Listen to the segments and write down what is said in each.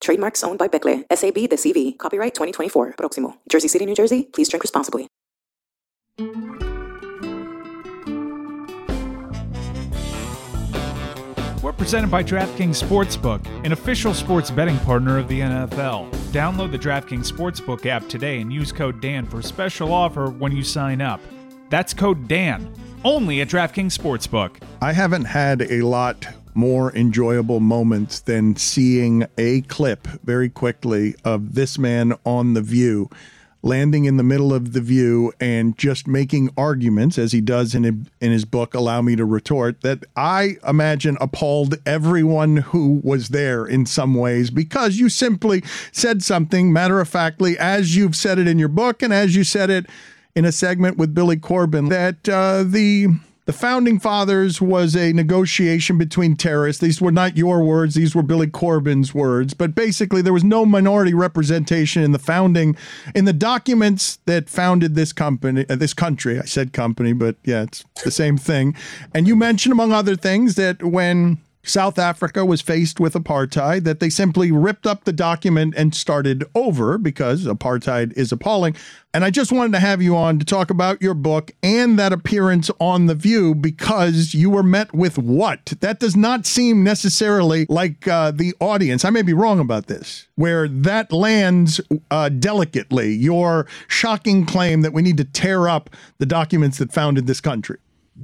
Trademarks owned by Becle, SAB the CV. Copyright 2024. Proximo. Jersey City, New Jersey. Please drink responsibly. We're presented by DraftKings Sportsbook, an official sports betting partner of the NFL. Download the DraftKings Sportsbook app today and use code DAN for a special offer when you sign up. That's code DAN, only at DraftKings Sportsbook. I haven't had a lot more enjoyable moments than seeing a clip very quickly of this man on The View landing in the middle of the view and just making arguments as he does in in his book allow me to retort that i imagine appalled everyone who was there in some ways because you simply said something. Matter of factly as you've said it in your book and as you said it in a segment with billy corben that uh, the the founding fathers was a negotiation between terrorists. These were not your words, these were Billy Corben's words. But basically, there was no minority representation in the founding, in the documents that founded this company, uh, this country. I said company, but yeah, it's the same thing. And you mentioned, among other things, that when South Africa was faced with apartheid, that they simply ripped up the document and started over because apartheid is appalling. And I just wanted to have you on to talk about your book and that appearance on The View because you were met with what? That does not seem necessarily like uh, the audience. I may be wrong about this, where that lands uh, delicately. Your shocking claim that we need to tear up the documents that founded this country.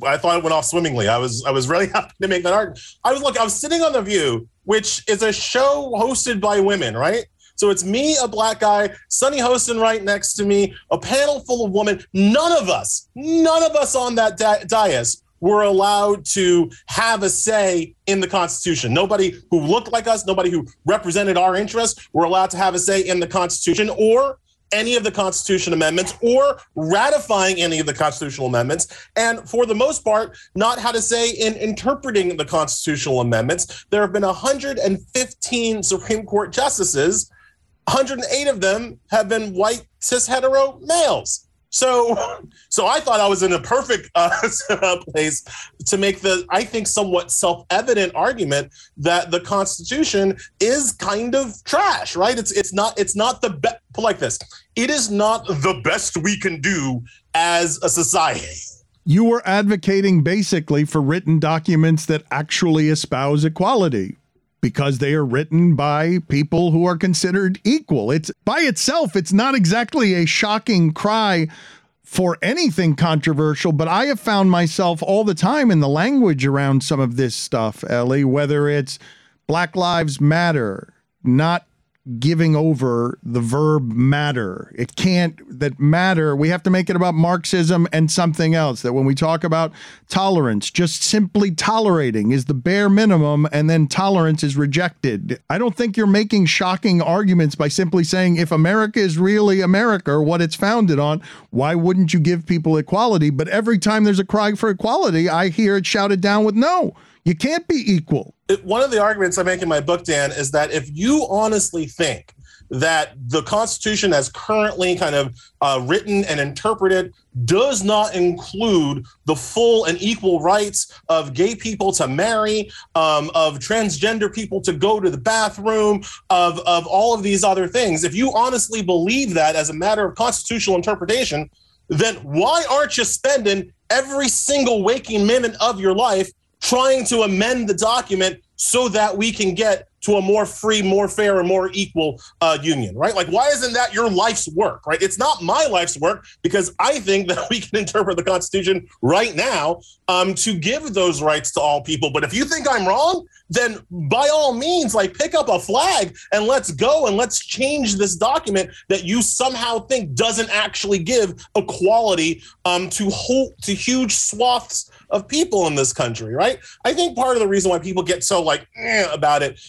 I thought it went off swimmingly. I was I was really happy to make that argument. I was look, I was sitting on the View, which is a show hosted by women, right? So it's me, a black guy, Sunny Hostin right next to me, a panel full of women. None of us, none of us on that dais were allowed to have a say in the Constitution. Nobody who looked like us, nobody who represented our interests were allowed to have a say in the Constitution or any of the Constitution amendments or ratifying any of the constitutional amendments. And for the most part, not how to say in interpreting the constitutional amendments. There have been 115 Supreme Court justices. 108 of them have been white cis hetero males. So, so I thought I was in a perfect uh, place to make the, I think, somewhat self-evident argument that the Constitution is kind of trash, right? It's it's not it's not the best. Like this, it is not the best we can do as a society. You were advocating basically for written documents that actually espouse equality because they are written by people who are considered equal. It's by itself, it's not exactly a shocking cry for anything controversial, but I have found myself all the time in the language around some of this stuff, Elie, whether it's Black Lives Matter, not giving over the verb matter. It can't that matter. We have to make it about Marxism and something else. That when we talk about tolerance, just simply tolerating is the bare minimum and then tolerance is rejected. I don't think you're making shocking arguments by simply saying if America is really America or what it's founded on, why wouldn't you give people equality? But every time there's a cry for equality, I hear it shouted down with no. You can't be equal. One of the arguments I make in my book, Dan, is that if you honestly think that the Constitution, as currently kind of uh, written and interpreted, does not include the full and equal rights of gay people to marry, um, of transgender people to go to the bathroom, of, of all of these other things. If you honestly believe that as a matter of constitutional interpretation, then why aren't you spending every single waking minute of your life trying to amend the document so that we can get to a more free, more fair, and more equal uh, union, right? Like, why isn't that your life's work, right? It's not my life's work because I think that we can interpret the Constitution right now um, to give those rights to all people. But if you think I'm wrong, then by all means, like pick up a flag and let's go and let's change this document that you somehow think doesn't actually give equality um, to whole to huge swaths of people in this country, right? I think part of the reason why people get so like eh, about it,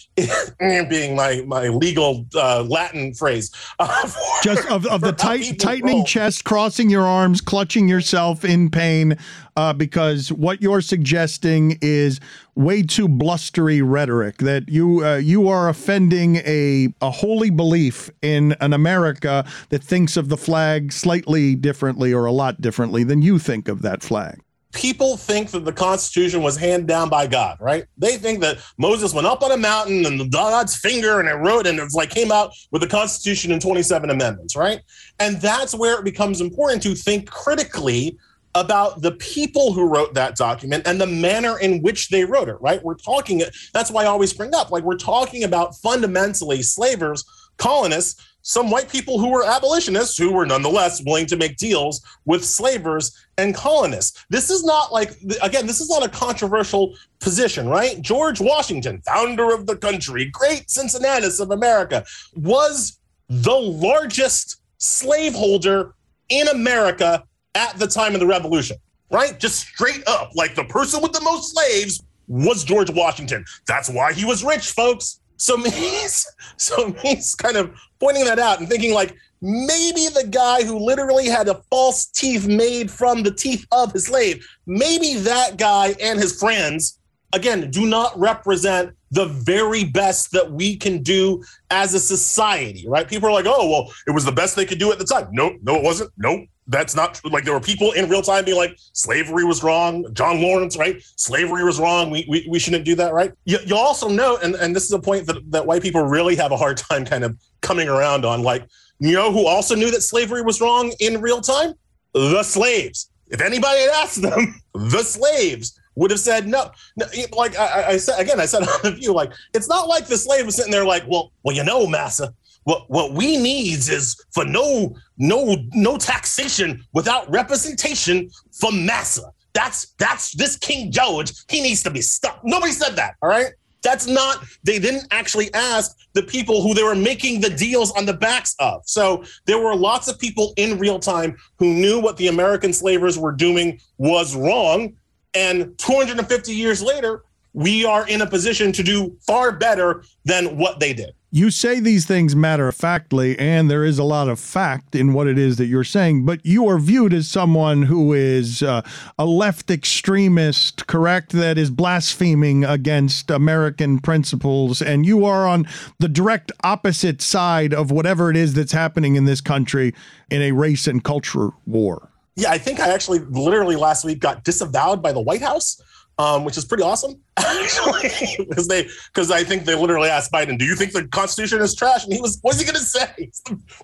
being my my legal uh, Latin phrase, uh, for, just of, of the tight, tightening chest, crossing your arms, clutching yourself in pain, uh, because what you're suggesting is way too blustery rhetoric. That you uh, you are offending a a holy belief in an America that thinks of the flag slightly differently or a lot differently than you think of that flag people think that the Constitution was handed down by God, right? They think that Moses went up on a mountain and God's finger and it wrote and it's like came out with the Constitution and 27 amendments, right? And that's where it becomes important to think critically about the people who wrote that document and the manner in which they wrote it, right? We're talking, that's why I always bring up, like, we're talking about fundamentally slavers, colonists some white people who were abolitionists who were nonetheless willing to make deals with slavers and colonists. This is not like, again, this is not a controversial position, right? George Washington, founder of the country, great Cincinnatus of America, was the largest slaveholder in America at the time of the Revolution, right? Just straight up, like the person with the most slaves was George Washington. That's why he was rich, folks. So he's so he's kind of pointing that out and thinking like maybe the guy who literally had a false teeth made from the teeth of his slave, maybe that guy and his friends again do not represent the very best that we can do as a society, right? People are like, "Oh, well, it was the best they could do at the time." No, no, it wasn't. No, that's not true. Like there were people in real time being like, slavery was wrong. John Laurens, right? Slavery was wrong. We, we, we shouldn't do that, right? You, you also know, and, and this is a point that, that white people really have a hard time kind of coming around on. Like, you know who also knew that slavery was wrong in real time? The slaves. If anybody had asked them, the slaves would have said no. no like I, I, said again, I said on the view, like it's not like the slave was sitting there like, well, well, you know, massa, what what we needs is for no no no taxation without representation for massa. That's that's this King George. He needs to be stopped. Nobody said that. All right. That's not, they didn't actually ask the people who they were making the deals on the backs of. So there were lots of people in real time who knew what the American slavers were doing was wrong. And 250 years later, we are in a position to do far better than what they did you say these things matter of factly, and there is a lot of fact in what it is that you're saying, but you are viewed as someone who is uh, a left extremist, correct? That is blaspheming against American principles, and you are on the direct opposite side of whatever it is that's happening in this country in a race and culture war. Yeah, I think I actually literally last week got disavowed by the White House um, which is pretty awesome actually, because they because I think they literally asked Biden, "Do you think the Constitution is trash?" And he was, "What's he going to say?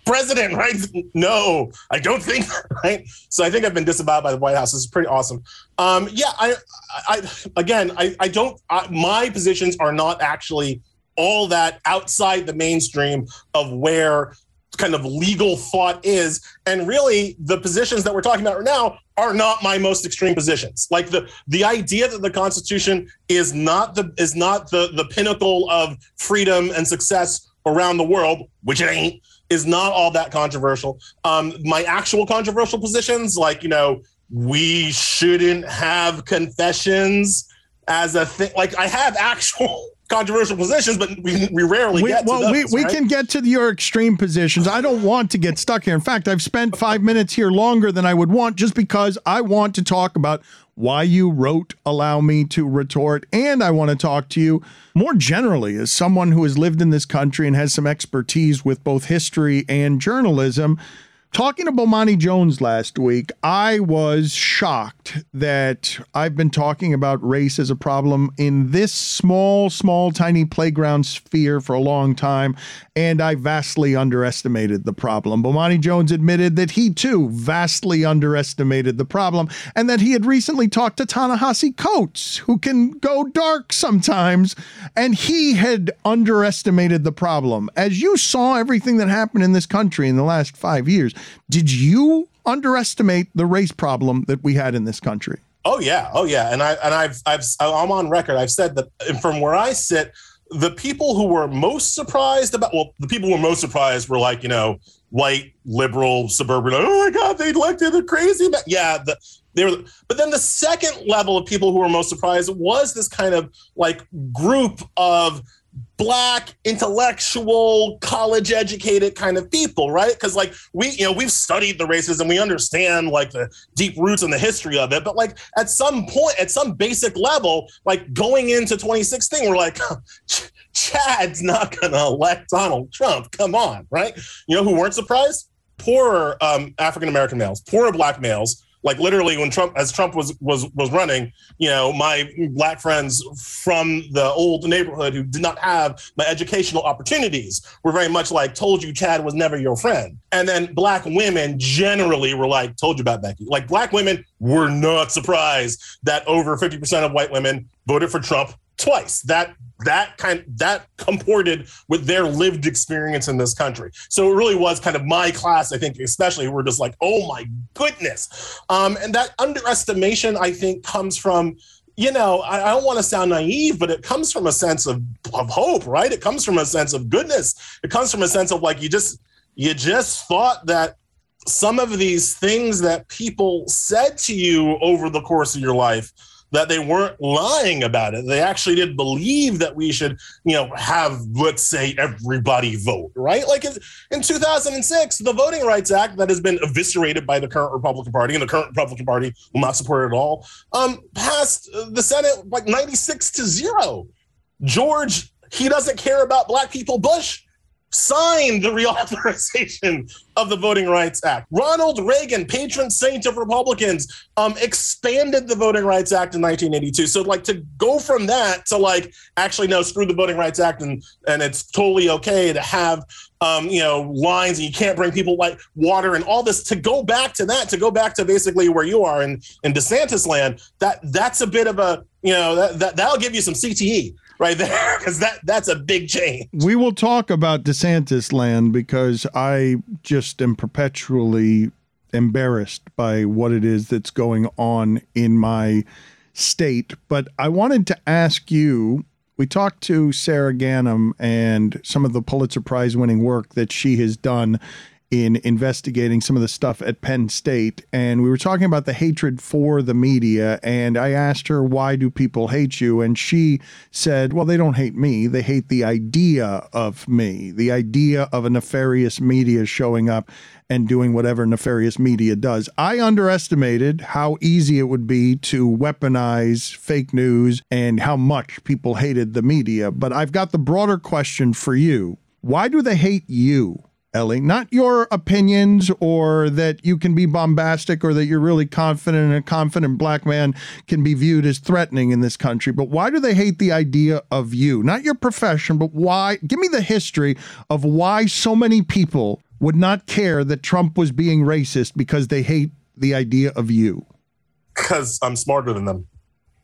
president, right? No, I don't think right." So I think I've been disavowed by the White House. This is pretty awesome. Um, yeah, I, I again, I, I don't. I, my positions are not actually all that outside the mainstream of where kind of legal thought is. And really, the positions that we're talking about right now are not my most extreme positions. Like the the idea that the Constitution is not the is not the the pinnacle of freedom and success around the world, which it ain't, is not all that controversial. Um, my actual controversial positions, like you know, we shouldn't have confessions as a thing. Like I have actual controversial positions, but we, we rarely we, get well, those, we, right? we can get to your extreme positions. I don't want to get stuck here. In fact, I've spent five minutes here longer than I would want just because I want to talk about why you wrote Allow Me to Retort. And I want to talk to you more generally as someone who has lived in this country and has some expertise with both history and journalism. Talking to Bomani Jones last week, I was shocked that I've been talking about race as a problem in this small, small, tiny playground sphere for a long time, and I vastly underestimated the problem. Bomani Jones admitted that he too vastly underestimated the problem, and that he had recently talked to Ta-Nehisi Coates, who can go dark sometimes, and he had underestimated the problem. As you saw everything that happened in this country in the last five years, did you underestimate the race problem that we had in this country? Oh yeah, oh yeah, and I and I've I've I'm on record. I've said that from where I sit, the people who were most surprised about well, the people who were most surprised were like you know white liberal suburban. Oh my god, they elected a crazy. man. Yeah, the, they were. But then the second level of people who were most surprised was this kind of like group of black intellectual college educated kind of people right? Because like we you know we've studied the races and we understand like the deep roots and the history of it but like at some point at some basic level like going into 2016 we're like chad's not gonna elect donald trump come on right? You know who weren't surprised? Poorer um, african american males poorer black males like literally when Trump as Trump was was was running, you know, my black friends from the old neighborhood who did not have my educational opportunities were very much like told you Chad was never your friend. And then black women generally were like told you about Becky. Like black women were not surprised that over 50% of white women voted for Trump twice. That that kind that comported with their lived experience in this country. So it really was kind of my class, I think, especially we're just like, oh my goodness. Um, and that underestimation, I think, comes from you know, I, I don't want to sound naive, but it comes from a sense of, of hope, right? It comes from a sense of goodness. It comes from a sense of like you just you just thought that some of these things that people said to you over the course of your life that they weren't lying about it. They actually did believe that we should, you know, have, let's say, everybody vote, right? Like in, in 2006, the Voting Rights Act that has been eviscerated by the current Republican Party, and the current Republican Party will not support it at all, um, passed the Senate like 96 to zero. George, he doesn't care about black people. Bush, signed the reauthorization of the Voting Rights Act. Ronald Reagan, patron saint of Republicans, um, expanded the Voting Rights Act in 1982. So, like, to go from that to like, actually, no, screw the Voting Rights Act, and and it's totally okay to have, um, you know, lines, and you can't bring people like water and all this. To go back to that, to go back to basically where you are in in DeSantis land, that that's a bit of a, you know, that, that that'll give you some CTE right there because that that's a big change. We will talk about DeSantis land because I just am perpetually embarrassed by what it is that's going on in my state. But I wanted to ask you. We talked to Sarah Ganim and some of the Pulitzer Prize winning work that she has done in investigating some of the stuff at Penn State, and we were talking about the hatred for the media. And I asked her, Why do people hate you? And she said, Well, they don't hate me. They hate the idea of me, the idea of a nefarious media showing up and doing whatever nefarious media does. I underestimated how easy it would be to weaponize fake news and how much people hated the media. But I've got the broader question for you. Why do they hate you? Elie, not your opinions or that you can be bombastic or that you're really confident and a confident black man can be viewed as threatening in this country, but why do they hate the idea of you? Not your profession, but why? Give me the history of why so many people would not care that Trump was being racist because they hate the idea of you. Because I'm smarter than them.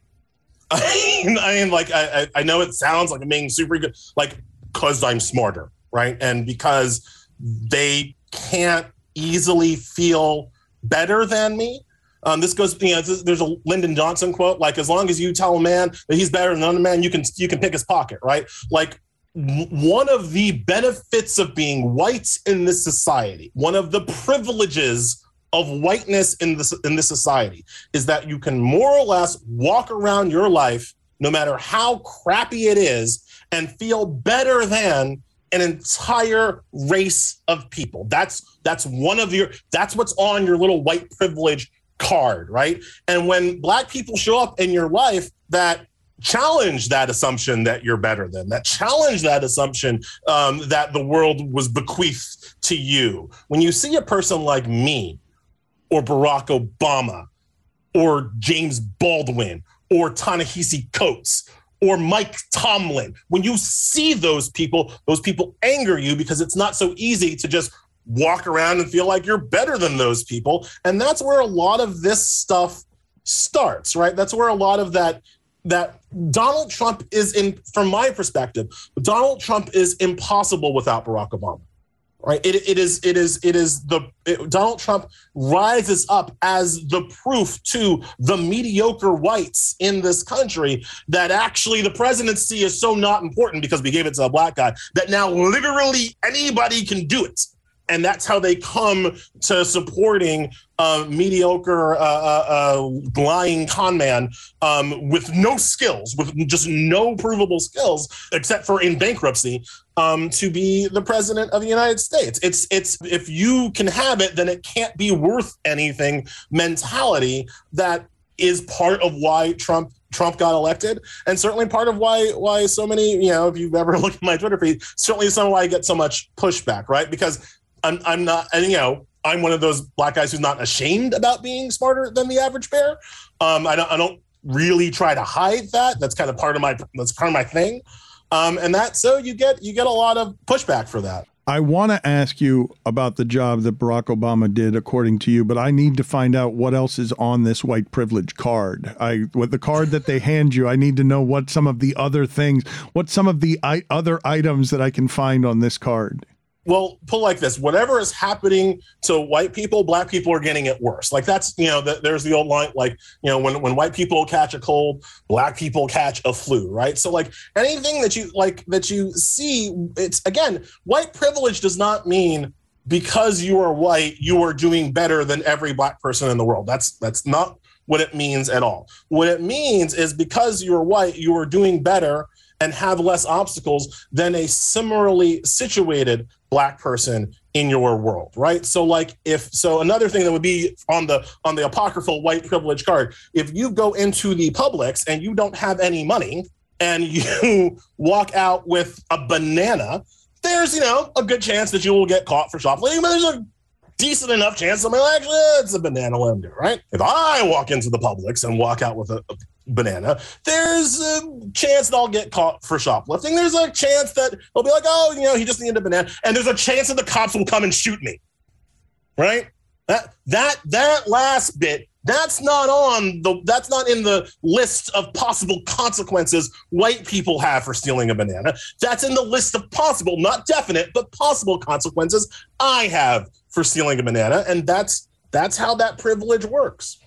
I mean, I mean like, I, I know it sounds like I'm being super good, like, because I'm smarter, right? And because they can't easily feel better than me. Um, this goes, you know, there's a Lyndon Johnson quote, like, as long as you tell a man that he's better than another man, you can, you can pick his pocket, right? Like, one of the benefits of being white in this society, one of the privileges of whiteness in this in this society is that you can more or less walk around your life no matter how crappy it is and feel better than an entire race of people. That's that's one of your that's what's on your little white privilege card, right? And when black people show up in your life that challenge that assumption that you're better than, that challenge that assumption um, that the world was bequeathed to you. When you see a person like me, or Barack Obama, or James Baldwin, or Ta-Nehisi Coates, or Mike Tomlin. When you see those people, those people anger you because it's not so easy to just walk around and feel like you're better than those people. And that's where a lot of this stuff starts, right? That's where a lot of that that Donald Trump is in from my perspective, Donald Trump is impossible without Barack Obama right? It, it is it is it is the it, Donald Trump rises up as the proof to the mediocre whites in this country that actually the presidency is so not important because we gave it to a black guy that now literally anybody can do it and that's how they come to supporting a mediocre, uh, uh, uh, lying con man um, with no skills, with just no provable skills, except for in bankruptcy, um, to be the president of the United States. It's it's if you can have it, then it can't be worth anything. Mentality that is part of why Trump Trump got elected, and certainly part of why why so many you know if you've ever looked at my Twitter feed, certainly some of why I get so much pushback, right? Because I'm I'm not, and you know, I'm one of those black guys who's not ashamed about being smarter than the average bear. Um, I don't I don't really try to hide that. That's kind of part of my that's part of my thing. Um, and that so you get you get a lot of pushback for that. I want to ask you about the job that Barack Obama did, according to you, but I need to find out what else is on this white privilege card. I, with the card that they hand you, I need to know what some of the other things, what some of the I, other items that I can find on this card well, pull like this: whatever is happening to white people, black people are getting it worse. Like that's you know, the, there's the old line, like you know, when when white people catch a cold, black people catch a flu, right? So like anything that you like that you see, it's again, white privilege does not mean because you are white, you are doing better than every black person in the world. That's that's not what it means at all. What it means is because you're white, you are doing better and have less obstacles than a similarly situated black person in your world right? So like if so another thing that would be on the on the apocryphal white privilege card if you go into the Publix and you don't have any money and you walk out with a banana there's you know a good chance that you will get caught for shoplifting. But there's a decent enough chance somebody will actually it's a banana lender right? If i walk into the Publix and walk out with a, a banana, there's a chance that I'll get caught for shoplifting. There's a chance that they'll be like, oh, you know, he just needed a banana. And there's a chance that the cops will come and shoot me. Right? That that that last bit, that's not on the that's not in the list of possible consequences white people have for stealing a banana. That's in the list of possible, not definite, but possible consequences I have for stealing a banana. And that's that's how that privilege works.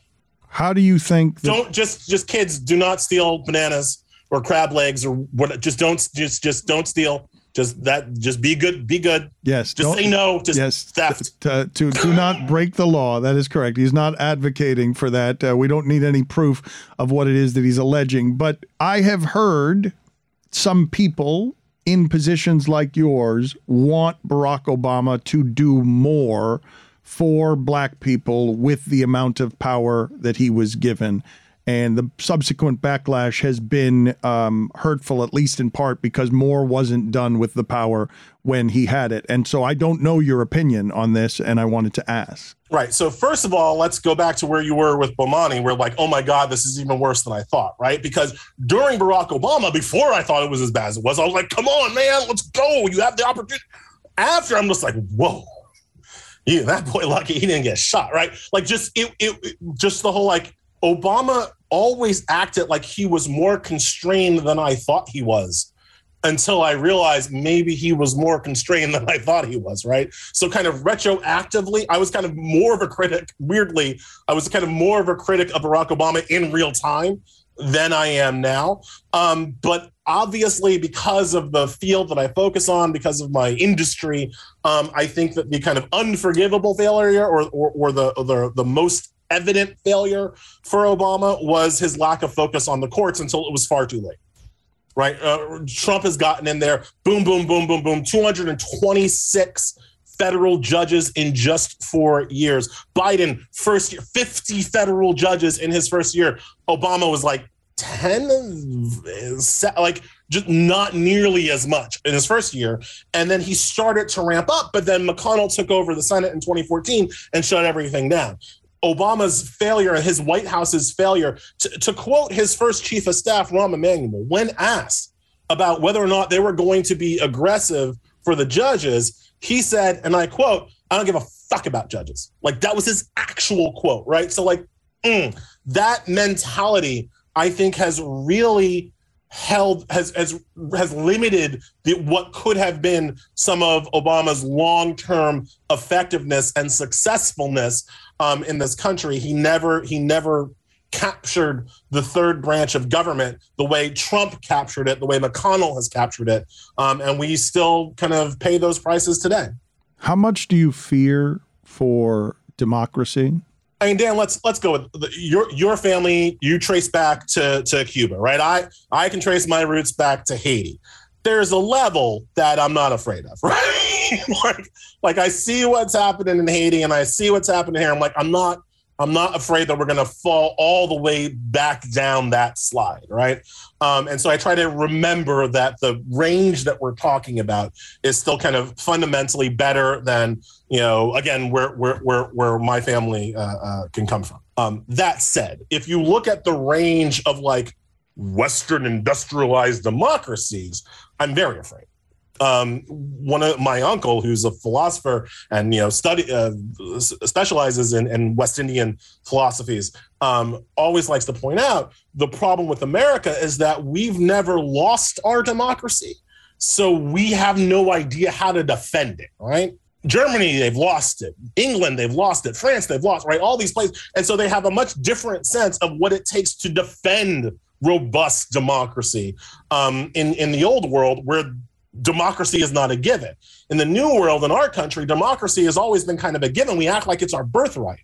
How do you think? That- don't just just kids do not steal bananas or crab legs or what? Just don't just just don't steal. Just that. Just be good. Be good. Yes. Just say no. Just yes. Theft. To, to do not break the law. That is correct. He's not advocating for that. Uh, we don't need any proof of what it is that he's alleging. But I have heard some people in positions like yours want Barack Obama to do more for black people with the amount of power that he was given. And the subsequent backlash has been um, hurtful, at least in part, because more wasn't done with the power when he had it. And so I don't know your opinion on this, and I wanted to ask. Right. So, first of all, let's go back to where you were with Bomani, where like, oh my God, this is even worse than I thought, right? Because during Barack Obama, before I thought it was as bad as it was, I was like, come on, man, let's go. You have the opportunity. After, I'm just like, whoa that boy lucky he didn't get shot, right? Like just it, it just the whole like Obama always acted like he was more constrained than I thought he was until I realized maybe he was more constrained than I thought he was, right? So, kind of retroactively, I was kind of more of a critic. Weirdly, I was kind of more of a critic of Barack Obama in real time than I am now. Um, but obviously, because of the field that I focus on, because of my industry, um, I think that the kind of unforgivable failure or, or, or the, the, the most evident failure for Obama was his lack of focus on the courts until it was far too late. Right? Uh, Trump has gotten in there, boom, boom, boom, boom, boom, 226 federal judges in just four years. Biden, first year, 50 federal judges in his first year. Obama was like 10, like just not nearly as much in his first year. And then he started to ramp up, but then McConnell took over the Senate in 2014 and shut everything down. Obama's failure and his White House's failure, to, to quote his first chief of staff, Rahm Emanuel, when asked about whether or not they were going to be aggressive for the judges, he said, and I quote, I don't give a fuck about judges. Like that was his actual quote, right? So, like, mm, that mentality, I think, has really held has has has limited the, what could have been some of Obama's long-term effectiveness and successfulness um, in this country. He never he never captured the third branch of government the way Trump captured it, the way McConnell has captured it, um, and we still kind of pay those prices today. How much do you fear for democracy? I mean, Dan, let's let's go with the, your your family. You trace back to to Cuba, right? I I can trace my roots back to Haiti. There's a level that I'm not afraid of, right? like like I see what's happening in Haiti, and I see what's happening here. I'm like, I'm not I'm not afraid that we're going to fall all the way back down that slide, right? Um, and so I try to remember that the range that we're talking about is still kind of fundamentally better than, you know, again, where where where, where my family uh, uh, can come from. Um, that said, if you look at the range of like Western industrialized democracies, I'm very afraid um, one of my uncle, who's a philosopher and you know study uh, specializes in, in, West Indian philosophies, um, always likes to point out the problem with America is that we've never lost our democracy, so we have no idea how to defend it. Right? Germany, they've lost it. England, they've lost it. France, they've lost. Right? All these places, and so they have a much different sense of what it takes to defend robust democracy. Um, in in the old world, where democracy is not a given. In the new world, in our country, democracy has always been kind of a given. We act like it's our birthright.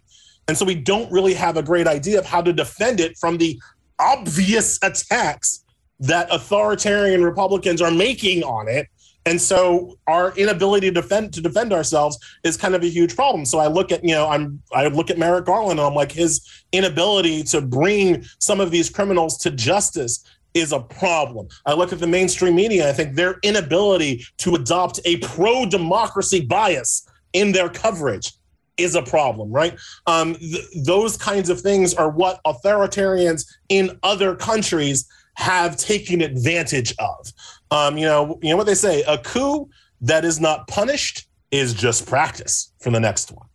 And so we don't really have a great idea of how to defend it from the obvious attacks that authoritarian Republicans are making on it. And so our inability to defend to defend ourselves is kind of a huge problem. So I look at, you know, I'm I look at Merrick Garland and I'm like his inability to bring some of these criminals to justice is a problem. I look at the mainstream media, I think their inability to adopt a pro democracy bias in their coverage is a problem, right? Um, th- those kinds of things are what authoritarians in other countries have taken advantage of. Um, you know, you know what they say: a coup that is not punished is just practice for the next one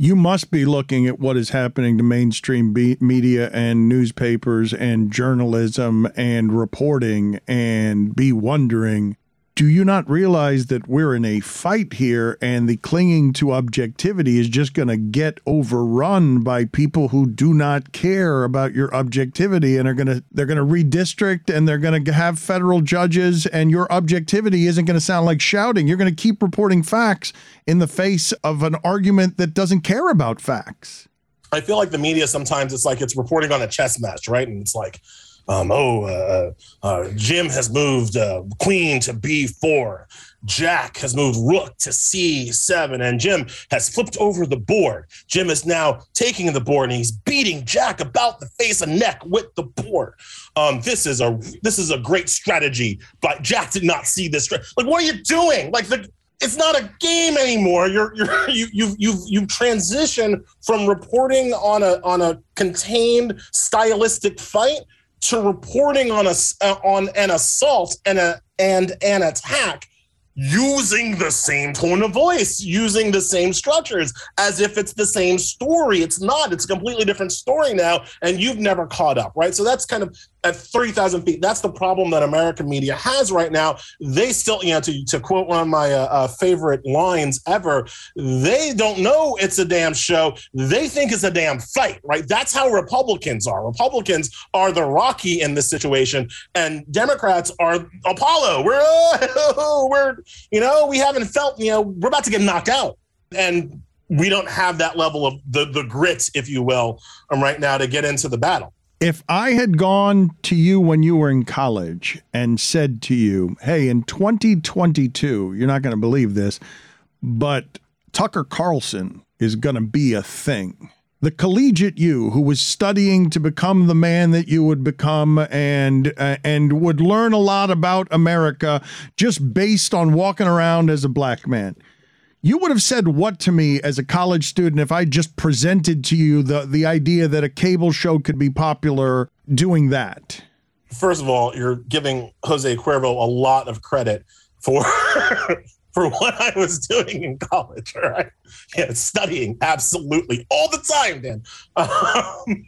you must be looking at what is happening to mainstream media and newspapers and journalism and reporting and be wondering do you not realize that we're in a fight here and the clinging to objectivity is just going to get overrun by people who do not care about your objectivity and are going to they're going to redistrict and they're going to have federal judges and your objectivity isn't going to sound like shouting. You're going to keep reporting facts in the face of an argument that doesn't care about facts. I feel like the media sometimes it's like it's reporting on a chess match right? And it's like um, oh, uh, uh, uh, Jim has moved uh, queen to b4. Jack has moved rook to c7, and Jim has flipped over the board. Jim is now taking the board and he's beating Jack about the face and neck with the board. Um, this is a this is a great strategy, but Jack did not see this. Like, what are you doing? Like the it's not a game anymore. You're you're you you you've you've transitioned from reporting on a on a contained stylistic fight to reporting on a uh, on an assault and a and an attack using the same tone of voice, using the same structures, as if it's the same story. It's not. It's a completely different story now, and you've never caught up, right? So that's kind of at 3,000 feet. That's the problem that American media has right now. They still, you know, to, to quote one of my uh, uh, favorite lines ever, they don't know it's a damn show. They think it's a damn fight, right? That's how Republicans are. Republicans are the Rocky in this situation, and Democrats are Apollo. We're, we're, you know, we haven't felt, you know, we're about to get knocked out. And we don't have that level of the, the grit, if you will, um, right now to get into the battle. If I had gone to you when you were in college and said to you, hey, in 2022, you're not going to believe this, but Tucker Carlson is going to be a thing. The collegiate you who was studying to become the man that you would become and uh, and would learn a lot about America just based on walking around as a black man you would have said what to me as a college student if I just presented to you the the idea that a cable show could be popular doing that? First of all, you're giving Jose Cuervo a lot of credit for for what I was doing in college. Right? Yeah, studying absolutely all the time, Dan. Um,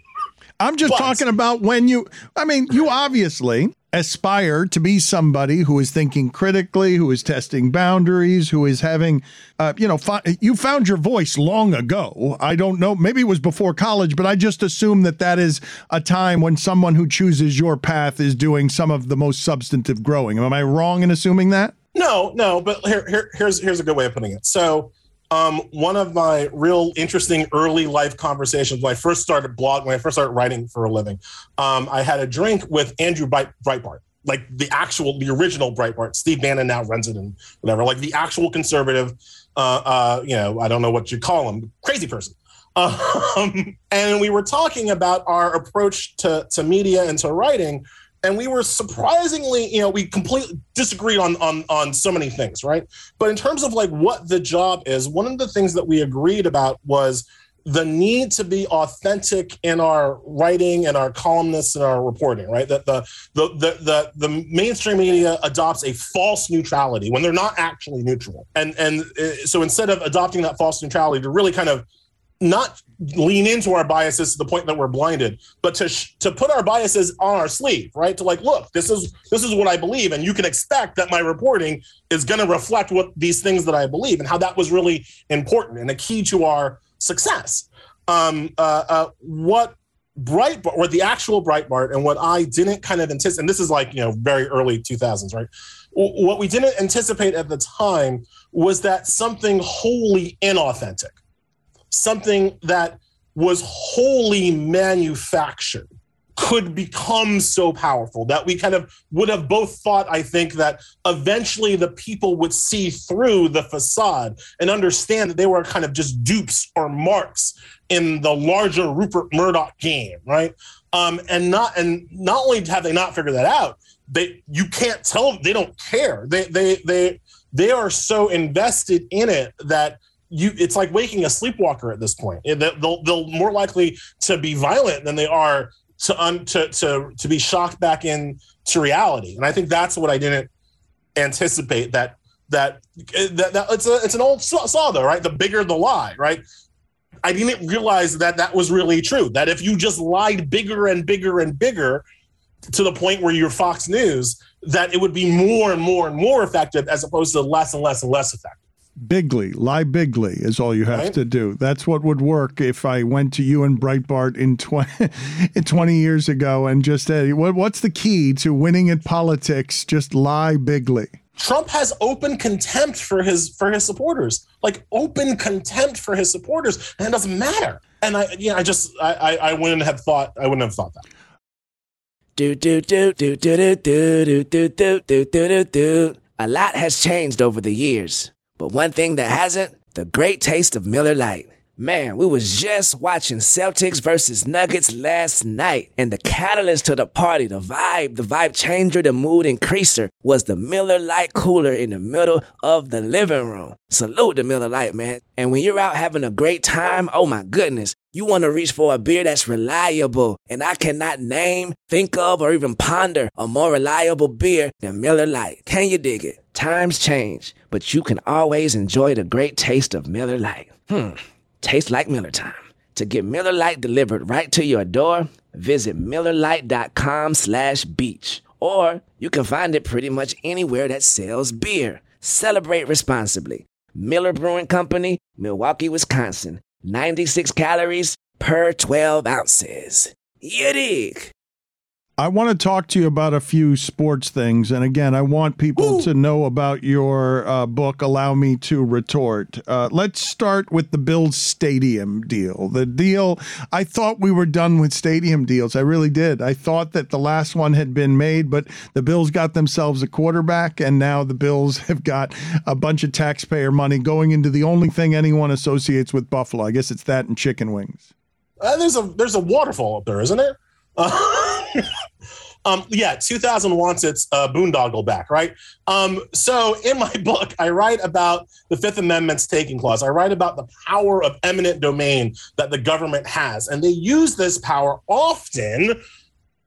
I'm just but, talking about when you. I mean, you obviously aspire to be somebody who is thinking critically, who is testing boundaries, who is having, uh, you know, fi- you found your voice long ago. I don't know, maybe it was before college, but I just assume that that is a time when someone who chooses your path is doing some of the most substantive growing. Am I wrong in assuming that? No, no, but here, here here's here's a good way of putting it. So um, one of my real interesting early life conversations when I first started blog, when I first started writing for a living, um, I had a drink with Andrew Breitbart, like the actual, the original Breitbart. Steve Bannon now runs it and whatever, like the actual conservative. Uh, uh, you know, I don't know what you call him, crazy person. Um, and we were talking about our approach to to media and to writing and we were surprisingly, you know, we completely disagreed on on on so many things, right? But in terms of like what the job is, one of the things that we agreed about was the need to be authentic in our writing and our columnists and our reporting, right? That the the the the, the mainstream media adopts a false neutrality when they're not actually neutral, and and uh, so instead of adopting that false neutrality to really kind of not lean into our biases to the point that we're blinded, but to sh- to put our biases on our sleeve, right? To like, look, this is this is what I believe, and you can expect that my reporting is going to reflect what these things that I believe, and how that was really important and a key to our success. Um, uh, uh, what Breitbart, or the actual Breitbart, and what I didn't kind of anticipate, and this is like you know very early 2000s, right? What we didn't anticipate at the time was that something wholly inauthentic something that was wholly manufactured could become so powerful that we kind of would have both thought, I think, that eventually the people would see through the facade and understand that they were kind of just dupes or marks in the larger Rupert Murdoch game, right? Um, and not and not only have they not figured that out, they you can't tell they don't care. They they they they are so invested in it that you it's like waking a sleepwalker at this point. They'll they'll more likely to be violent than they are to un, to to to be shocked back in to reality. And I think that's what I didn't anticipate that that that, that it's a it's an old saw though, right? The bigger the lie, right? I didn't realize that that was really true. That if you just lied bigger and bigger and bigger to the point where you're Fox News, that it would be more and more and more effective as opposed to less and less and less effective bigly, lie bigly is all you have right. to do. That's what would work if I went to you and Breitbart in 20, 20 years ago and just said, what, what's the key to winning at politics? Just lie bigly. Trump has open contempt for his for his supporters, like open contempt for his supporters, and it doesn't matter. And I, yeah, I just, I, I, I wouldn't have thought, I wouldn't have thought that. Do do do do do do do do do do do do do. A lot has changed over the years. But one thing that hasn't, the great taste of Miller Lite. Man, we was just watching Celtics versus Nuggets last night, and the catalyst to the party, the vibe, the vibe changer, the mood increaser was the Miller Lite cooler in the middle of the living room. Salute the Miller Lite, man. And when you're out having a great time, oh my goodness, you want to reach for a beer that's reliable. And I cannot name, think of, or even ponder a more reliable beer than Miller Lite. Can you dig it? Times change, but you can always enjoy the great taste of Miller Lite. Hmm, tastes like Miller time. To get Miller Lite delivered right to your door, visit MillerLite.com slash beach. Or you can find it pretty much anywhere that sells beer. Celebrate responsibly. Miller Brewing Company, Milwaukee, Wisconsin. 96 calories per 12 ounces. You dig? I want to talk to you about a few sports things. And again, I want people Ooh. to know about your uh, book, Allow Me to Retort. Uh, let's start with the Bills Stadium deal. The deal, I thought we were done with stadium deals. I really did. I thought that the last one had been made, but the Bills got themselves a quarterback, and now the Bills have got a bunch of taxpayer money going into the only thing anyone associates with Buffalo. I guess it's that and chicken wings. Uh, there's a there's a waterfall up there, isn't there? um, yeah, 2000 wants its uh, boondoggle back, right? Um, so in my book, I write about the Fifth Amendment's taking clause. I write about the power of eminent domain that the government has, and they use this power often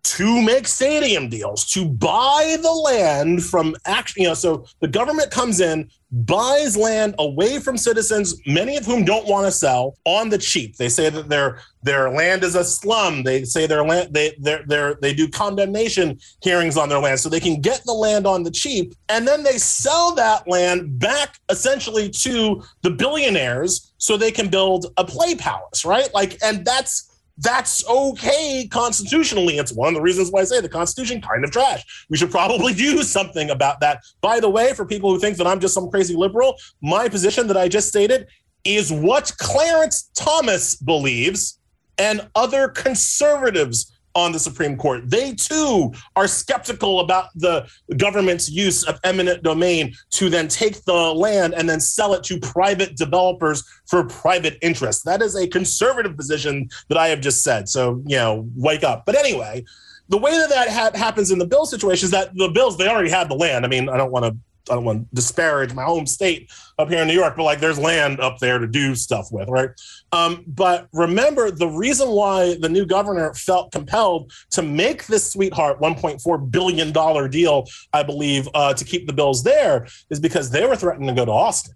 to make stadium deals, to buy the land from action. You know, so the government comes in, buys land away from citizens, many of whom don't want to sell on the cheap. They say that their their land is a slum. They say their land they they they they do condemnation hearings on their land so they can get the land on the cheap, and then they sell that land back essentially to the billionaires so they can build a play palace, right? Like, and that's that's okay constitutionally. It's one of the reasons why I say the Constitution kind of trash. We should probably do something about that. By the way, for people who think that I'm just some crazy liberal, my position that I just stated is what Clarence Thomas believes and other conservatives on the Supreme Court. They too are skeptical about the government's use of eminent domain to then take the land and then sell it to private developers for private interests. That is a conservative position that I have just said. So, you know, wake up. But anyway, the way that that ha- happens in the bill situation is that the bills, they already had the land. I mean, I don't want to I don't want to disparage my home state up here in New York, but like there's land up there to do stuff with, right? Um, but remember, the reason why the new governor felt compelled to make this sweetheart $1.4 billion deal, I believe, uh, to keep the bills there is because they were threatening to go to Austin.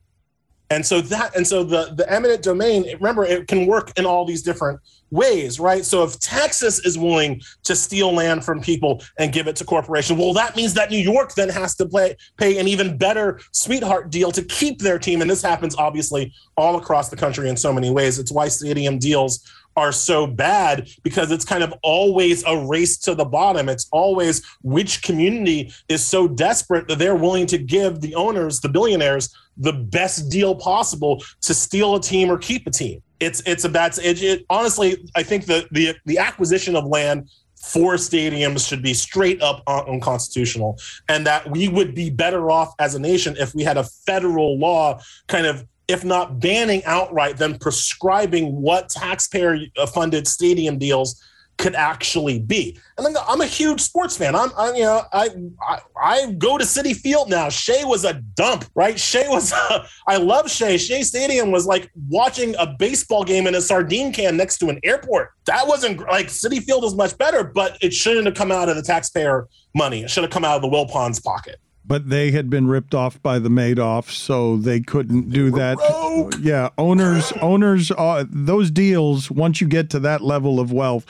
And so that, and so the the eminent domain, remember, it can work in all these different ways, right? So if Texas is willing to steal land from people and give it to corporations, well, that means that New York then has to play, pay an even better sweetheart deal to keep their team. And this happens obviously all across the country in so many ways. It's why stadium deals are so bad because it's kind of always a race to the bottom. It's always which community is so desperate that they're willing to give the owners, the billionaires, the best deal possible to steal a team or keep a team it's it's a bad. It, it, honestly, I think the the the acquisition of land for stadiums should be straight up unconstitutional, and that we would be better off as a nation if we had a federal law kind of if not banning outright, then prescribing what taxpayer uh, funded stadium deals could actually be. And I'm a huge sports fan. I'm, I, you know, I, I, I go to Citi Field now. Shea was a dump, right? Shea was. A, I love Shea. Shea Stadium was like watching a baseball game in a sardine can next to an airport. That wasn't like Citi Field is much better, but it shouldn't have come out of the taxpayer money. It should have come out of the Wilpons pocket but they had been ripped off by the Madoff, so they couldn't do that. Broke. Yeah, owners, owners, uh, those deals. Once you get to that level of wealth,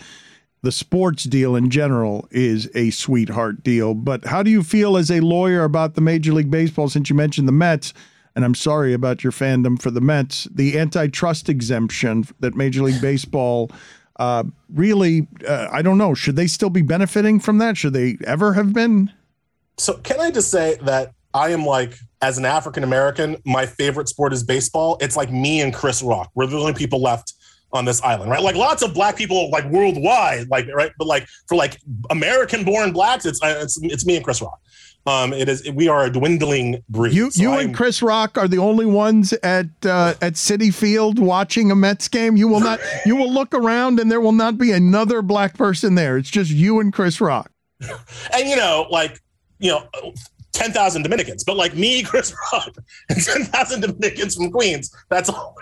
the sports deal in general is a sweetheart deal. But how do you feel as a lawyer about the Major League Baseball since you mentioned the Mets? And I'm sorry about your fandom for the Mets. The antitrust exemption that Major League Baseball uh, really, uh, I don't know, should they still be benefiting from that? Should they ever have been? So, can I just say that I am like, as an African American, my favorite sport is baseball. It's like me and Chris Rock. We're the only people left on this island, right? Like lots of black people, like worldwide, like right, but like for like American-born blacks, it's uh, it's it's me and Chris Rock. Um, it is we are a dwindling breed. You so you I'm, and Chris Rock are the only ones at uh, at Citi Field watching a Mets game. You will not. you will look around and there will not be another black person there. It's just you and Chris Rock. and you know, like you know. 10,000 Dominicans, but like me, Chris Rock, and 10,000 Dominicans from Queens. That's all.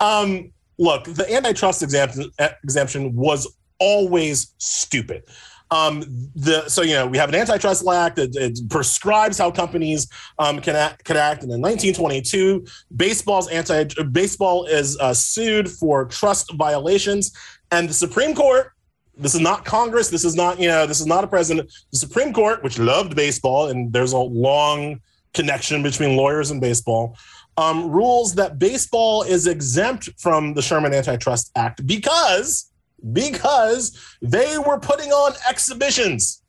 um, look, the antitrust exemption, exemption was always stupid. Um, the so you know we have an antitrust act that it prescribes how companies um, can act, can act. And in 1922, baseball's anti baseball is uh, sued for trust violations, and the Supreme Court. This is not Congress. This is not you know this is not a president. The Supreme Court, which loved baseball, and there's a long connection between lawyers and baseball um, rules that baseball is exempt from the Sherman Antitrust Act because because they were putting on exhibitions,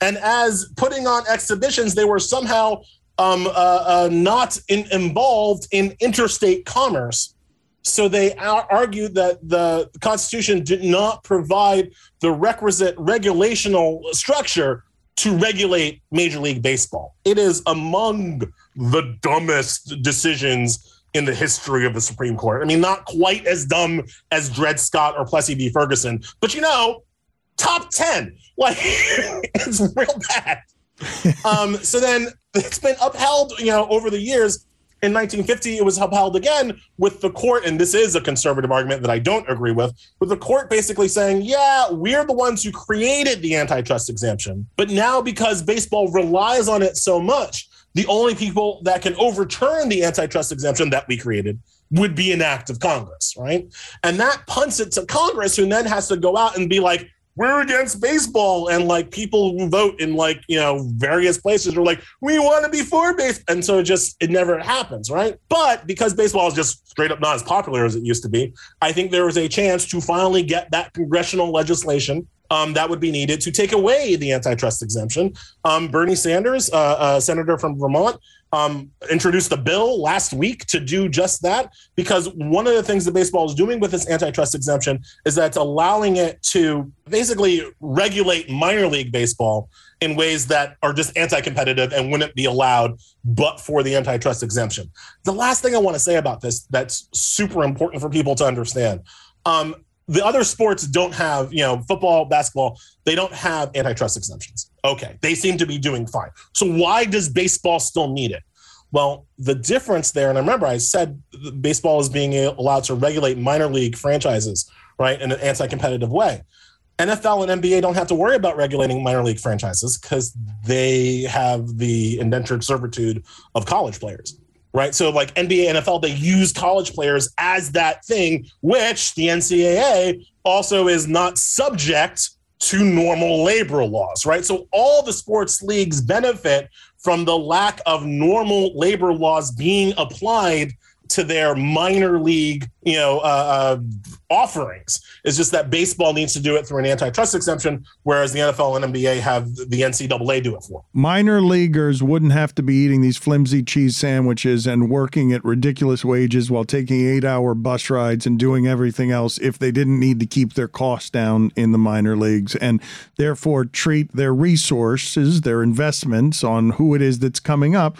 and as putting on exhibitions, they were somehow um, uh, uh, not in, involved in interstate commerce. So they argued that the Constitution did not provide the requisite regulational structure to regulate Major League Baseball. It is among the dumbest decisions in the history of the Supreme Court. I mean, not quite as dumb as Dred Scott or Plessy v. Ferguson, but you know, top 10. Like, it's real bad. um, so then it's been upheld, you know, over the years. In 1950, it was upheld again with the court, and this is a conservative argument that I don't agree with, with the court basically saying, yeah, we're the ones who created the antitrust exemption. But now, because baseball relies on it so much, the only people that can overturn the antitrust exemption that we created would be an act of Congress, right? And that punts it to Congress, who then has to go out and be like, we're against baseball. And like people vote in like you know various places are like we want to be for baseball and so it just it never happens right? But because baseball is just straight up not as popular as it used to be i think there is a chance to finally get that congressional legislation um, that would be needed to take away the antitrust exemption. Um, Bernie Sanders, uh, a senator from Vermont, um, introduced a bill last week to do just that because one of the things that baseball is doing with this antitrust exemption is that it's allowing it to basically regulate minor league baseball in ways that are just anti-competitive and wouldn't be allowed but for the antitrust exemption. The last thing I want to say about this that's super important for people to understand. Um, the other sports don't have, you know, football, basketball, they don't have antitrust exemptions. Okay, they seem to be doing fine. So why does baseball still need it? Well, the difference there, and I remember I said baseball is being allowed to regulate minor league franchises, right, in an anti-competitive way. NFL and NBA don't have to worry about regulating minor league franchises because they have the indentured servitude of college players right? So like NBA, NFL, they use college players as that thing, which the NCAA also is not subject to normal labor laws, right? So all the sports leagues benefit from the lack of normal labor laws being applied to their minor league, you know, uh, uh, offerings. It's just that baseball needs to do it through an antitrust exemption, whereas the NFL and NBA have the NCAA do it for. Minor leaguers wouldn't have to be eating these flimsy cheese sandwiches and working at ridiculous wages while taking eight-hour bus rides and doing everything else if they didn't need to keep their costs down in the minor leagues, and therefore treat their resources, their investments on who it is that's coming up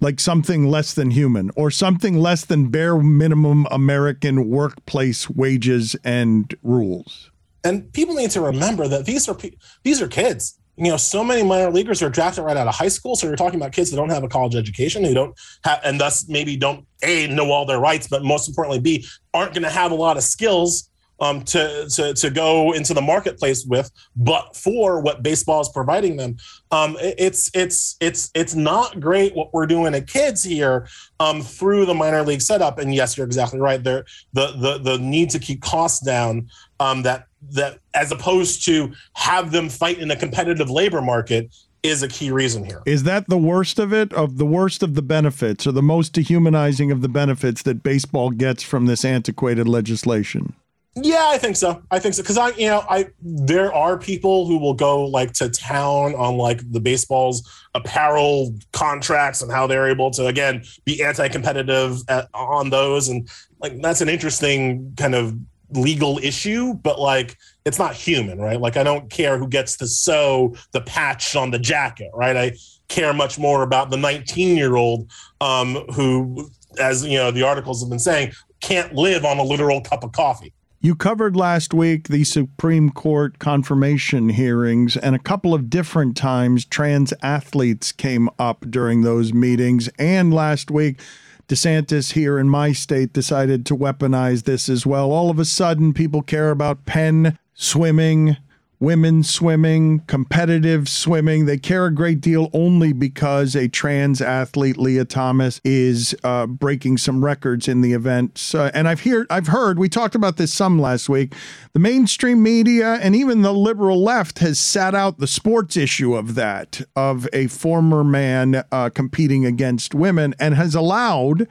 like something less than human or something less than bare minimum American workplace wages and rules. And people need to remember that these are these are kids. You know, so many minor leaguers are drafted right out of high school. So you're talking about kids that don't have a college education, who don't have, and thus maybe don't a know all their rights, but most importantly, b aren't going to have a lot of skills um, to, to, to go into the marketplace with, but for what baseball is providing them. Um, it's it's it's it's not great what we're doing to kids here um, through the minor league setup. And yes, you're exactly right. There the the the need to keep costs down. Um, that that as opposed to have them fight in a competitive labor market is a key reason here. Is that the worst of it, of the worst of the benefits, or the most dehumanizing of the benefits that baseball gets from this antiquated legislation? Yeah, I think so. I think so because I, you know, I there are people who will go like to town on like the baseball's apparel contracts and how they're able to again be anti-competitive at, on those, and like that's an interesting kind of legal issue, but like it's not human, right? Like I don't care who gets to sew the patch on the jacket, right? I care much more about the 19 year old um, who, as you know, the articles have been saying, can't live on a literal cup of coffee. You covered last week the Supreme Court confirmation hearings, and a couple of different times trans athletes came up during those meetings. And last week, DeSantis here in my state decided to weaponize this as well. All of a sudden, people care about Penn swimming, women swimming, competitive swimming. They care a great deal only because a trans athlete, Lia Thomas, is uh, breaking some records in the event. and I've heard, I've heard, we talked about this some last week. The mainstream media and even the liberal left has sat out the sports issue of that, of a former man uh, competing against women, and has allowed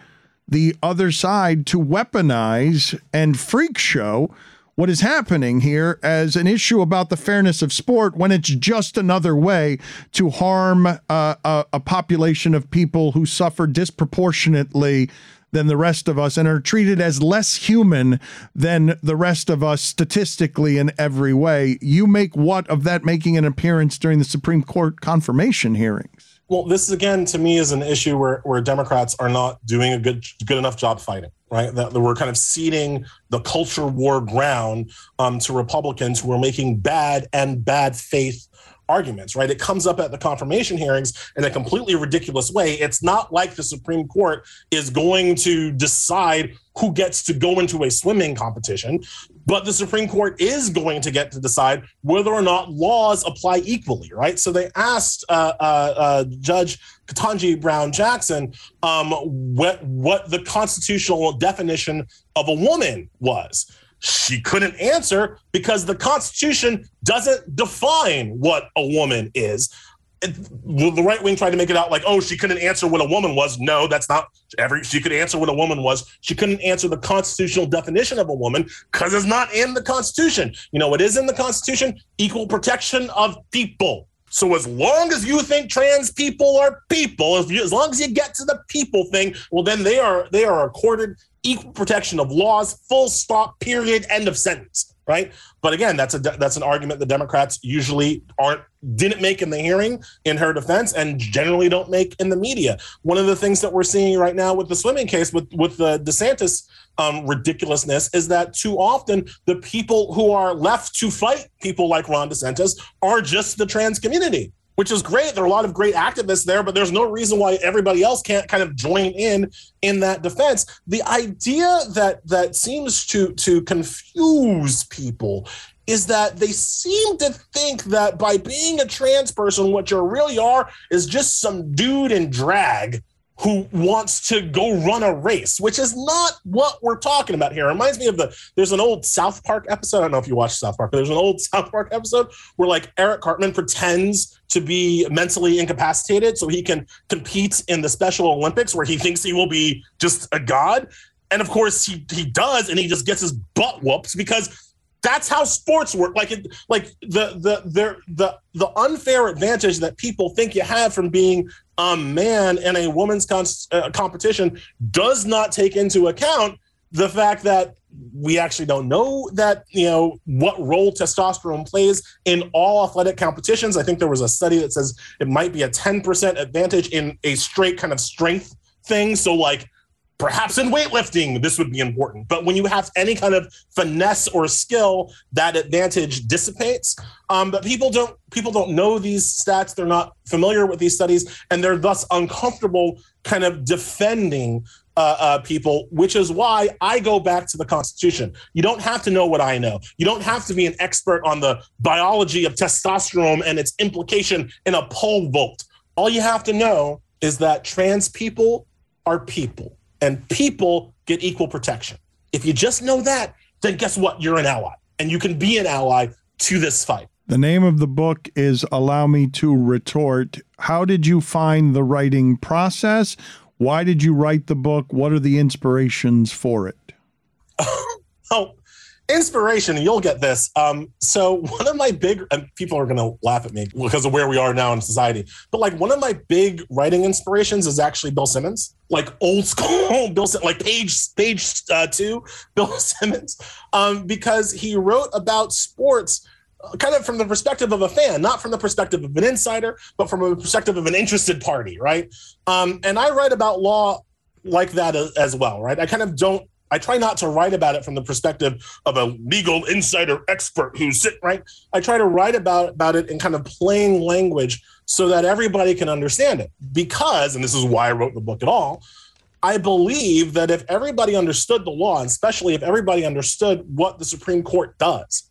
the other side to weaponize and freak show what is happening here as an issue about the fairness of sport when it's just another way to harm uh, a, a population of people who suffer disproportionately than the rest of us and are treated as less human than the rest of us statistically in every way. You make what of that making an appearance during the Supreme Court confirmation hearings? Well, this again to me is an issue where, where Democrats are not doing a good good enough job fighting right? That, we're kind of ceding the culture war ground um, to Republicans who are making bad and bad faith arguments, right? It comes up at the confirmation hearings in a completely ridiculous way. It's not like the Supreme Court is going to decide who gets to go into a swimming competition, but the Supreme Court is going to get to decide whether or not laws apply equally, right? So they asked uh, uh, uh, Judge Ketanji Brown Jackson um, what what the constitutional definition of a woman was she couldn't answer because the Constitution doesn't define what a woman is. The right wing tried to make it out like, oh, she couldn't answer what a woman was. No, that's not every. She could answer what a woman was. She couldn't answer the constitutional definition of a woman because it's not in the Constitution. You know what is in the Constitution? Equal protection of people. So as long as you think trans people are people, if you, as long as you get to the people thing, well, then they are they are accorded equal protection of laws. Full stop. Period. End of sentence. Right. But again, that's a that's an argument the Democrats usually aren't didn't make in the hearing in her defense and generally don't make in the media. One of the things that we're seeing right now with the swimming case with with the DeSantis um, ridiculousness is that too often the people who are left to fight people like Ron DeSantis are just the trans community which is great. There are a lot of great activists there, but there's no reason why everybody else can't kind of join in in that defense. The idea that that seems to to confuse people is that they seem to think that by being a trans person, what you really are is just some dude in drag who wants to go run a race, which is not what we're talking about here. It reminds me of the there's an old South Park episode. I don't know if you watch South Park, but there's an old South Park episode where like Eric Cartman pretends to be mentally incapacitated so he can compete in the Special Olympics where he thinks he will be just a god. And of course he he does, and he just gets his butt whooped because that's how sports work. Like it, like the the the the the unfair advantage that people think you have from being a man in a woman's con- uh, competition does not take into account the fact that we actually don't know that you know what role testosterone plays in all athletic competitions. I think there was a study that says it might be a 10% advantage in a straight kind of strength thing. So like Perhaps in weightlifting, this would be important. But when you have any kind of finesse or skill, that advantage dissipates. Um, but people don't people don't know these stats. They're not familiar with these studies, and they're thus uncomfortable kind of defending uh, uh, people, which is why I go back to the Constitution. You don't have to know what I know. You don't have to be an expert on the biology of testosterone and its implication in a pole vault. All you have to know is that trans people are people and people get equal protection. If you just know that, then guess what? You're an ally and you can be an ally to this fight. The name of the book is Allow Me to Retort. How did you find the writing process? Why did you write the book? What are the inspirations for it? oh, inspiration you'll get this um, so one of my big people are to laugh at me because of where we are now in society but like one of my big writing inspirations is actually bill simmons like old school bill like page page uh, two bill simmons um, because he wrote about sports uh, kind of from the perspective of a fan, not from the perspective of an insider, but from a perspective of an interested party, right? Um, and I write about law like that as well, right? I kind of don't I try not to write about it from the perspective of a legal insider expert who's right. I try to write about about it in kind of plain language so that everybody can understand it. Because, and this is why I wrote the book at all, I believe that if everybody understood the law, and especially if everybody understood what the Supreme Court does,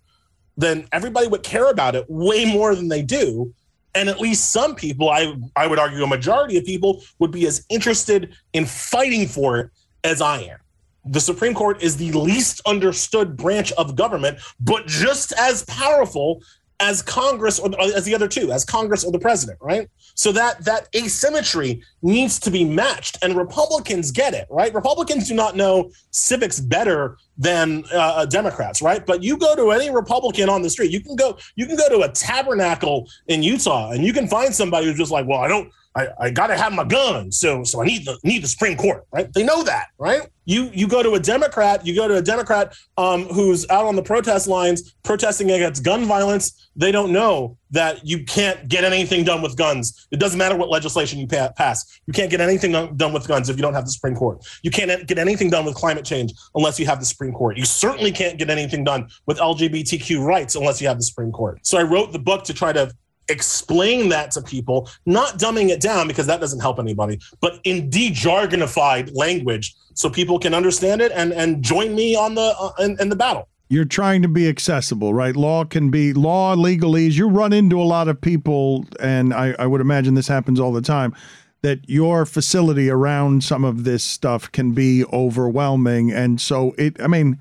then everybody would care about it way more than they do. And at least some people, I, I would argue a majority of people, would be as interested in fighting for it as I am the Supreme Court is the least understood branch of government, but just as powerful as Congress or as the other two, as Congress or the president, right? So that that asymmetry needs to be matched, and Republicans get it, right? Republicans do not know civics better than uh, Democrats, right? But you go to any Republican on the street, you can go you can go to a tabernacle in Utah, and you can find somebody who's just like, well, I don't I, I gotta have my gun, so so I need the need the Supreme Court, right? They know that, right? You you go to a Democrat, you go to a Democrat um, who's out on the protest lines protesting against gun violence. They don't know that you can't get anything done with guns. It doesn't matter what legislation you pa- pass. You can't get anything done with guns if you don't have the Supreme Court. You can't get anything done with climate change unless you have the Supreme Court. You certainly can't get anything done with LGBTQ rights unless you have the Supreme Court. So I wrote the book to try to explain that to people, not dumbing it down because that doesn't help anybody, but in de-jargonified language so people can understand it and and join me on the uh, in, in the battle you're trying to be accessible, right? Law can be law, legalese. You run into a lot of people, and I, I, would imagine this happens all the time, that your facility around some of this stuff can be overwhelming. And so it, I mean,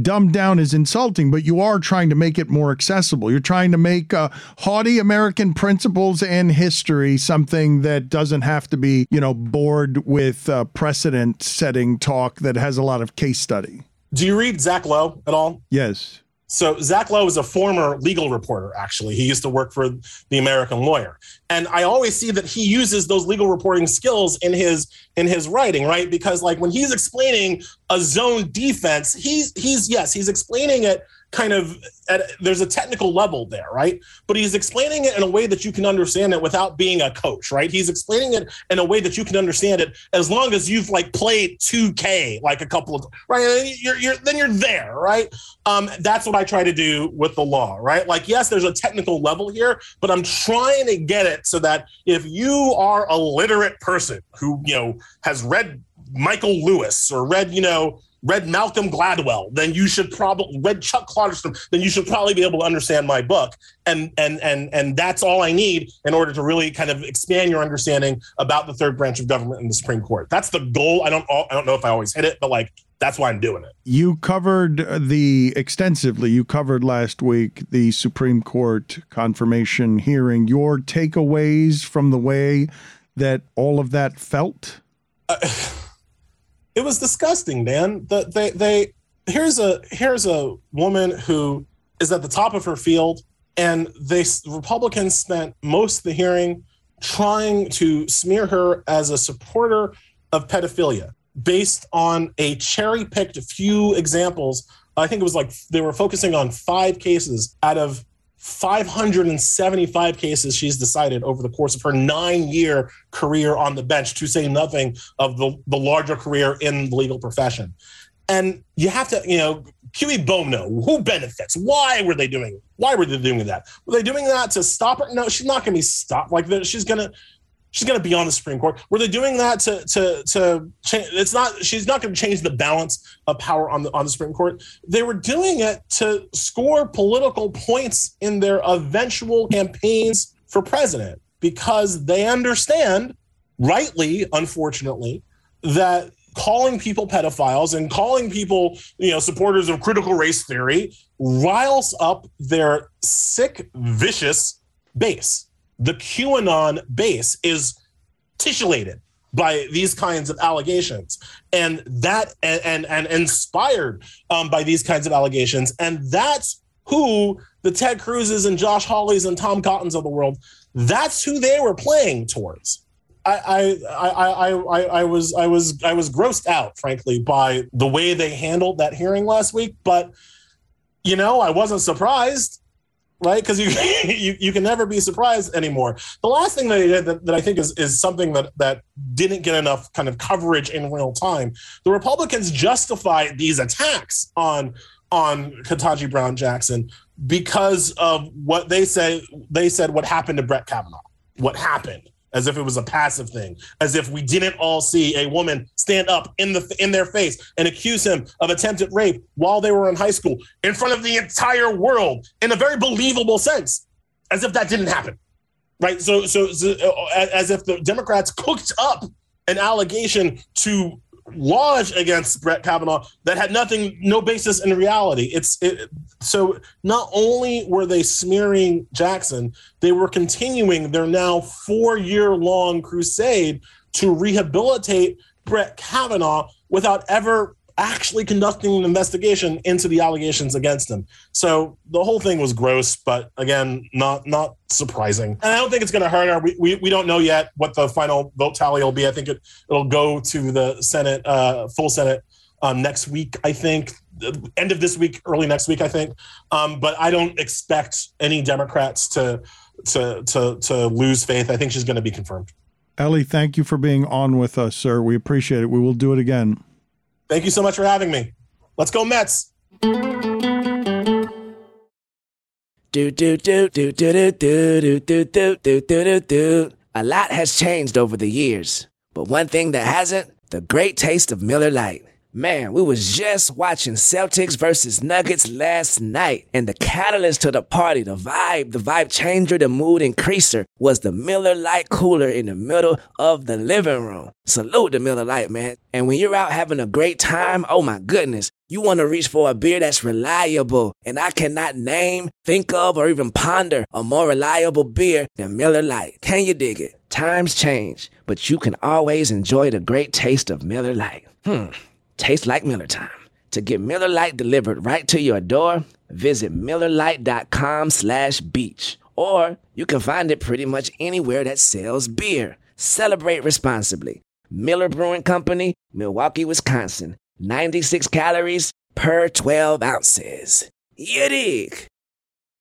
dumbed down is insulting, but you are trying to make it more accessible. You're trying to make uh, haughty American principles and history something that doesn't have to be, you know, bored with uh, precedent setting talk that has a lot of case study. Do you read Zach Lowe at all? Yes. So Zach Lowe is a former legal reporter. Actually, he used to work for the American Lawyer, and I always see that he uses those legal reporting skills in his in his writing, right? Because like when he's explaining a zone defense, he's he's yes, he's explaining it kind of at, there's a technical level there, right? But he's explaining it in a way that you can understand it without being a coach, right? He's explaining it in a way that you can understand it as long as you've like played 2K like a couple of right. You're, you're then you're there, right? Um, that's what I try to do with the law, right? Like yes, there's a technical level here, but I'm trying to get it so that if you are a literate person who you know has read Michael Lewis or read you know read Malcolm Gladwell, then you should probably read Chuck Klosterman, then you should probably be able to understand my book. And and and and that's all I need in order to really kind of expand your understanding about the third branch of government and the Supreme Court. That's the goal. I don't I don't know if I always hit it, but like that's why I'm doing it. You covered the extensively. You covered last week the Supreme Court confirmation hearing. Your takeaways from the way that all of that felt. Uh, it was disgusting, Dan. The, they they here's a here's a woman who is at the top of her field, and they Republicans spent most of the hearing trying to smear her as a supporter of pedophilia based on a cherry picked few examples. I think it was like they were focusing on five cases out of 575 cases she's decided over the course of her nine year career on the bench, to say nothing of the, the larger career in the legal profession. And you have to, you know, Cui Bono, who benefits? Why were they doing? Why were they doing that? Were they doing that to stop her? No, she's not going to be stopped. Like she's going to, she's going to be on the Supreme Court. Were they doing that to to to change? It's not. She's not going to change the balance of power on the on the Supreme Court. They were doing it to score political points in their eventual campaigns for president because they understand, rightly, unfortunately, that calling people pedophiles and calling people you know supporters of critical race theory riles up their sick vicious base the QAnon base is titillated by these kinds of allegations. And that and and, and inspired um, by these kinds of allegations. And that's who the ted cruzes and josh hawleys and tom cottons of the world that's who they were playing towards. I, I, I, I, I was I was I was grossed out, frankly, by the way they handled that hearing last week. But you know, I wasn't surprised right? Because you, you you can never be surprised anymore. The last thing that that, that I think is is something that that didn't get enough kind of coverage in real time. The Republicans justified these attacks on on Ketanji Brown Jackson because of what they say They said what happened to Brett Kavanaugh. What happened? As if it was a passive thing, as if we didn't all see a woman stand up in the in their face and accuse him of attempted rape while they were in high school in front of the entire world in a very believable sense, as if that didn't happen, right? So, so, so uh, as if the Democrats cooked up an allegation to lodged against Brett Kavanaugh that had nothing, no basis in reality. It's it, so not only were they smearing Jackson, they were continuing their now four year long crusade to rehabilitate Brett Kavanaugh without ever actually conducting an investigation into the allegations against him. So the whole thing was gross, but again, not not surprising. And I don't think it's going to hurt her. We, we, we don't know yet what the final vote tally will be. I think it, it'll go to the Senate, uh, full Senate um, next week, I think. End of this week, early next week, I think. Um, but I don't expect any Democrats to to to to lose faith. I think she's going to be confirmed. Elie, thank you for being on with us, sir. We appreciate it. We will do it again. Thank you so much for having me. Let's go, Mets. Do do do do do do do do do do do do do. A lot has changed over the years, but one thing that hasn't, the great taste of Miller Lite. Man, we was just watching Celtics versus Nuggets last night, and the catalyst to the party, the vibe, the vibe changer, the mood increaser was the Miller Lite cooler in the middle of the living room. Salute the Miller Lite, man. And when you're out having a great time, oh my goodness, you want to reach for a beer that's reliable. And I cannot name, think of, or even ponder a more reliable beer than Miller Lite. Can you dig it? Times change, but you can always enjoy the great taste of Miller Lite. Hmm. Tastes like Miller time. To get Miller Lite delivered right to your door, visit MillerLite.com slash beach. Or you can find it pretty much anywhere that sells beer. Celebrate responsibly. Miller Brewing Company, Milwaukee, Wisconsin. 96 calories per 12 ounces. You?